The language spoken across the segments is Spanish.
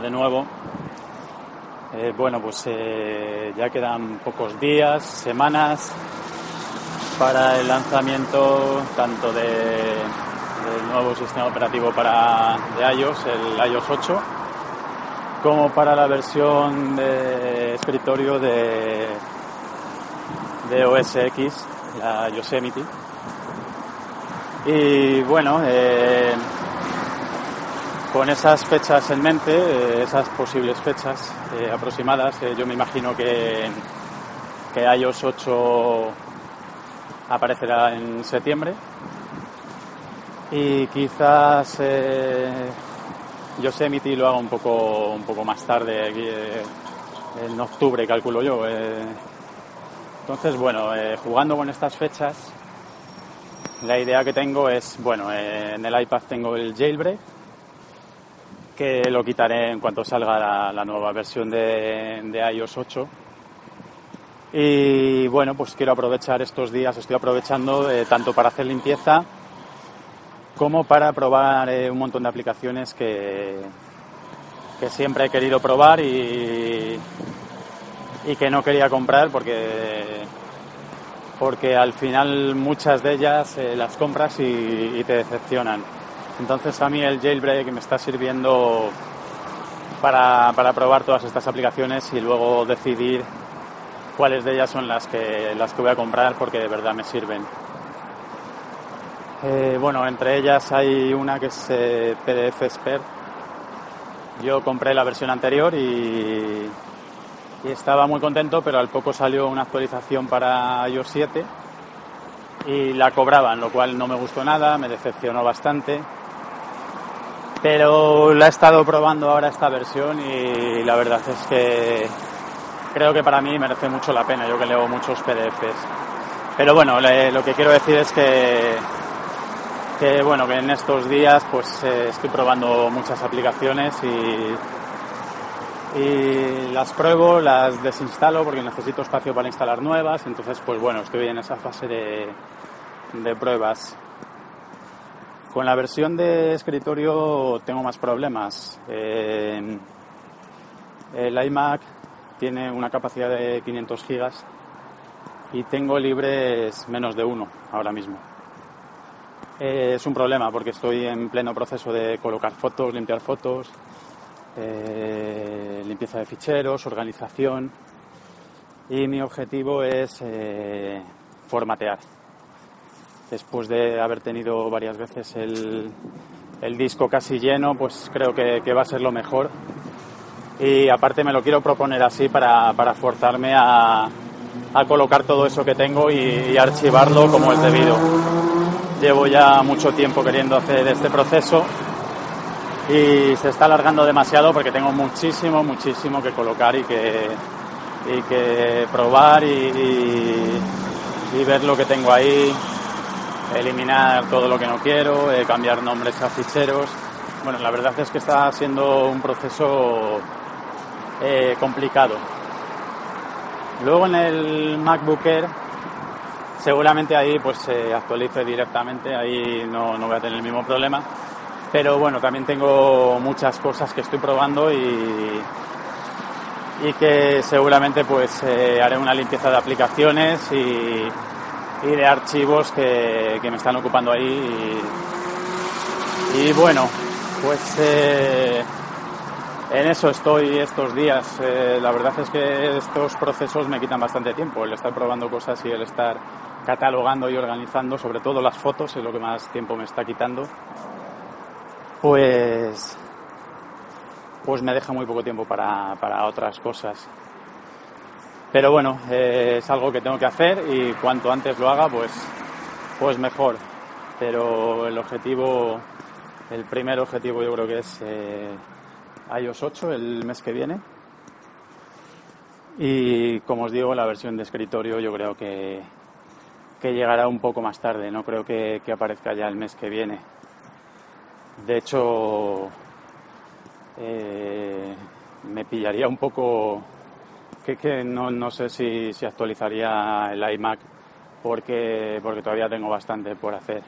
De nuevo. Eh, bueno, pues eh, ya quedan pocos días, semanas para el lanzamiento tanto de, del nuevo sistema operativo para de iOS, el iOS 8, como para la versión de escritorio de, de OS X, la Yosemite. Y bueno, eh, con esas fechas en mente, eh, esas posibles fechas eh, aproximadas, eh, yo me imagino que, que iOS 8 aparecerá en septiembre y quizás Yosemite lo haga un poco, un poco más tarde, aquí, en octubre calculo yo. Entonces, bueno, jugando con estas fechas, la idea que tengo es, bueno, en el iPad tengo el jailbreak, que lo quitaré en cuanto salga la, nueva versión de, iOS 8. Y bueno, pues quiero aprovechar estos días, estoy aprovechando eh, tanto para hacer limpieza como para probar eh, un montón de aplicaciones que, que siempre he querido probar y, y que no quería comprar porque, porque al final muchas de ellas eh, las compras y te decepcionan. Entonces a mí el jailbreak me está sirviendo para, para probar todas estas aplicaciones y luego decidir cuáles de ellas son las que, las que voy a comprar porque de verdad me sirven. Eh, bueno, entre ellas hay una que es eh, PDF Expert. Yo compré la versión anterior y, y estaba muy contento, pero al poco salió una actualización para iOS 7 y la cobraban, lo cual no me gustó nada, me decepcionó bastante. Pero la he estado probando ahora esta versión y la verdad es que creo que para mí merece mucho la pena, yo que leo muchos PDFs. Pero bueno, lo que quiero decir es que, que bueno, que en estos días pues eh, estoy probando muchas aplicaciones y, las pruebo, las desinstalo porque necesito espacio para instalar nuevas, entonces pues bueno, estoy en esa fase de pruebas. Con la versión de escritorio tengo más problemas. El iMac tiene una capacidad de 500 gigas y tengo libres menos de uno ahora mismo. Eh, es un problema porque estoy en pleno proceso de colocar fotos, limpiar fotos, eh, limpieza de ficheros, organización y mi objetivo es eh, formatear. Después de haber tenido varias veces el, el disco casi lleno, pues creo que, que va a ser lo mejor y aparte me lo quiero proponer así para, para forzarme a, a colocar todo eso que tengo y, y archivarlo como es debido. Llevo ya mucho tiempo queriendo hacer este proceso y se está alargando demasiado porque tengo muchísimo, muchísimo que colocar y que, y que probar y, y- y ver lo que tengo ahí, eliminar todo lo que no quiero, eh, cambiar nombres a ficheros. Bueno, la verdad es que está siendo un proceso eh, complicado. Luego en el MacBook Air, seguramente ahí pues se actualice directamente, ahí no, no voy a tener el mismo problema. Pero bueno, también tengo muchas cosas que estoy probando y, y que seguramente pues eh, haré una limpieza de aplicaciones y, y de archivos que, que me están ocupando ahí. Y, bueno, pues eh, en eso estoy estos días. Eh, la verdad es que estos procesos me quitan bastante tiempo, el estar probando cosas y el estar catalogando y organizando, sobre todo las fotos, es lo que más tiempo me está quitando. Pues, pues me deja muy poco tiempo para, para otras cosas. Pero bueno, eh, es algo que tengo que hacer y cuanto antes lo haga, pues, pues mejor. Pero el objetivo El primer objetivo yo creo que es eh, iOS 8 el mes que viene. Y como os digo, la versión de escritorio yo creo que, que llegará un poco más tarde, no creo que, aparezca ya el mes que viene. De hecho, eh, me pillaría un poco que, no, sé si, si, actualizaría el iMac porque, porque todavía tengo bastante por hacer.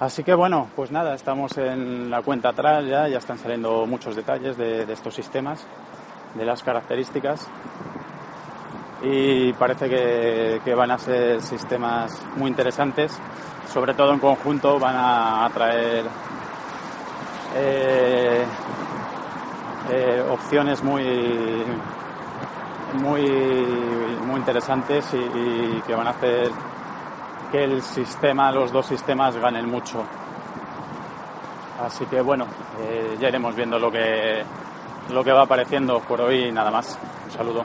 Así que bueno, pues nada, estamos en la cuenta atrás ya, ya están saliendo muchos detalles de, estos sistemas, de las características y parece que, van a ser sistemas muy interesantes, sobre todo en conjunto van a atraer eh, eh, opciones muy muy muy interesantes y que van a hacer que el sistema, los dos sistemas ganen mucho. Así que bueno, eh, ya iremos viendo lo que, lo que va apareciendo por hoy nada más. Un saludo.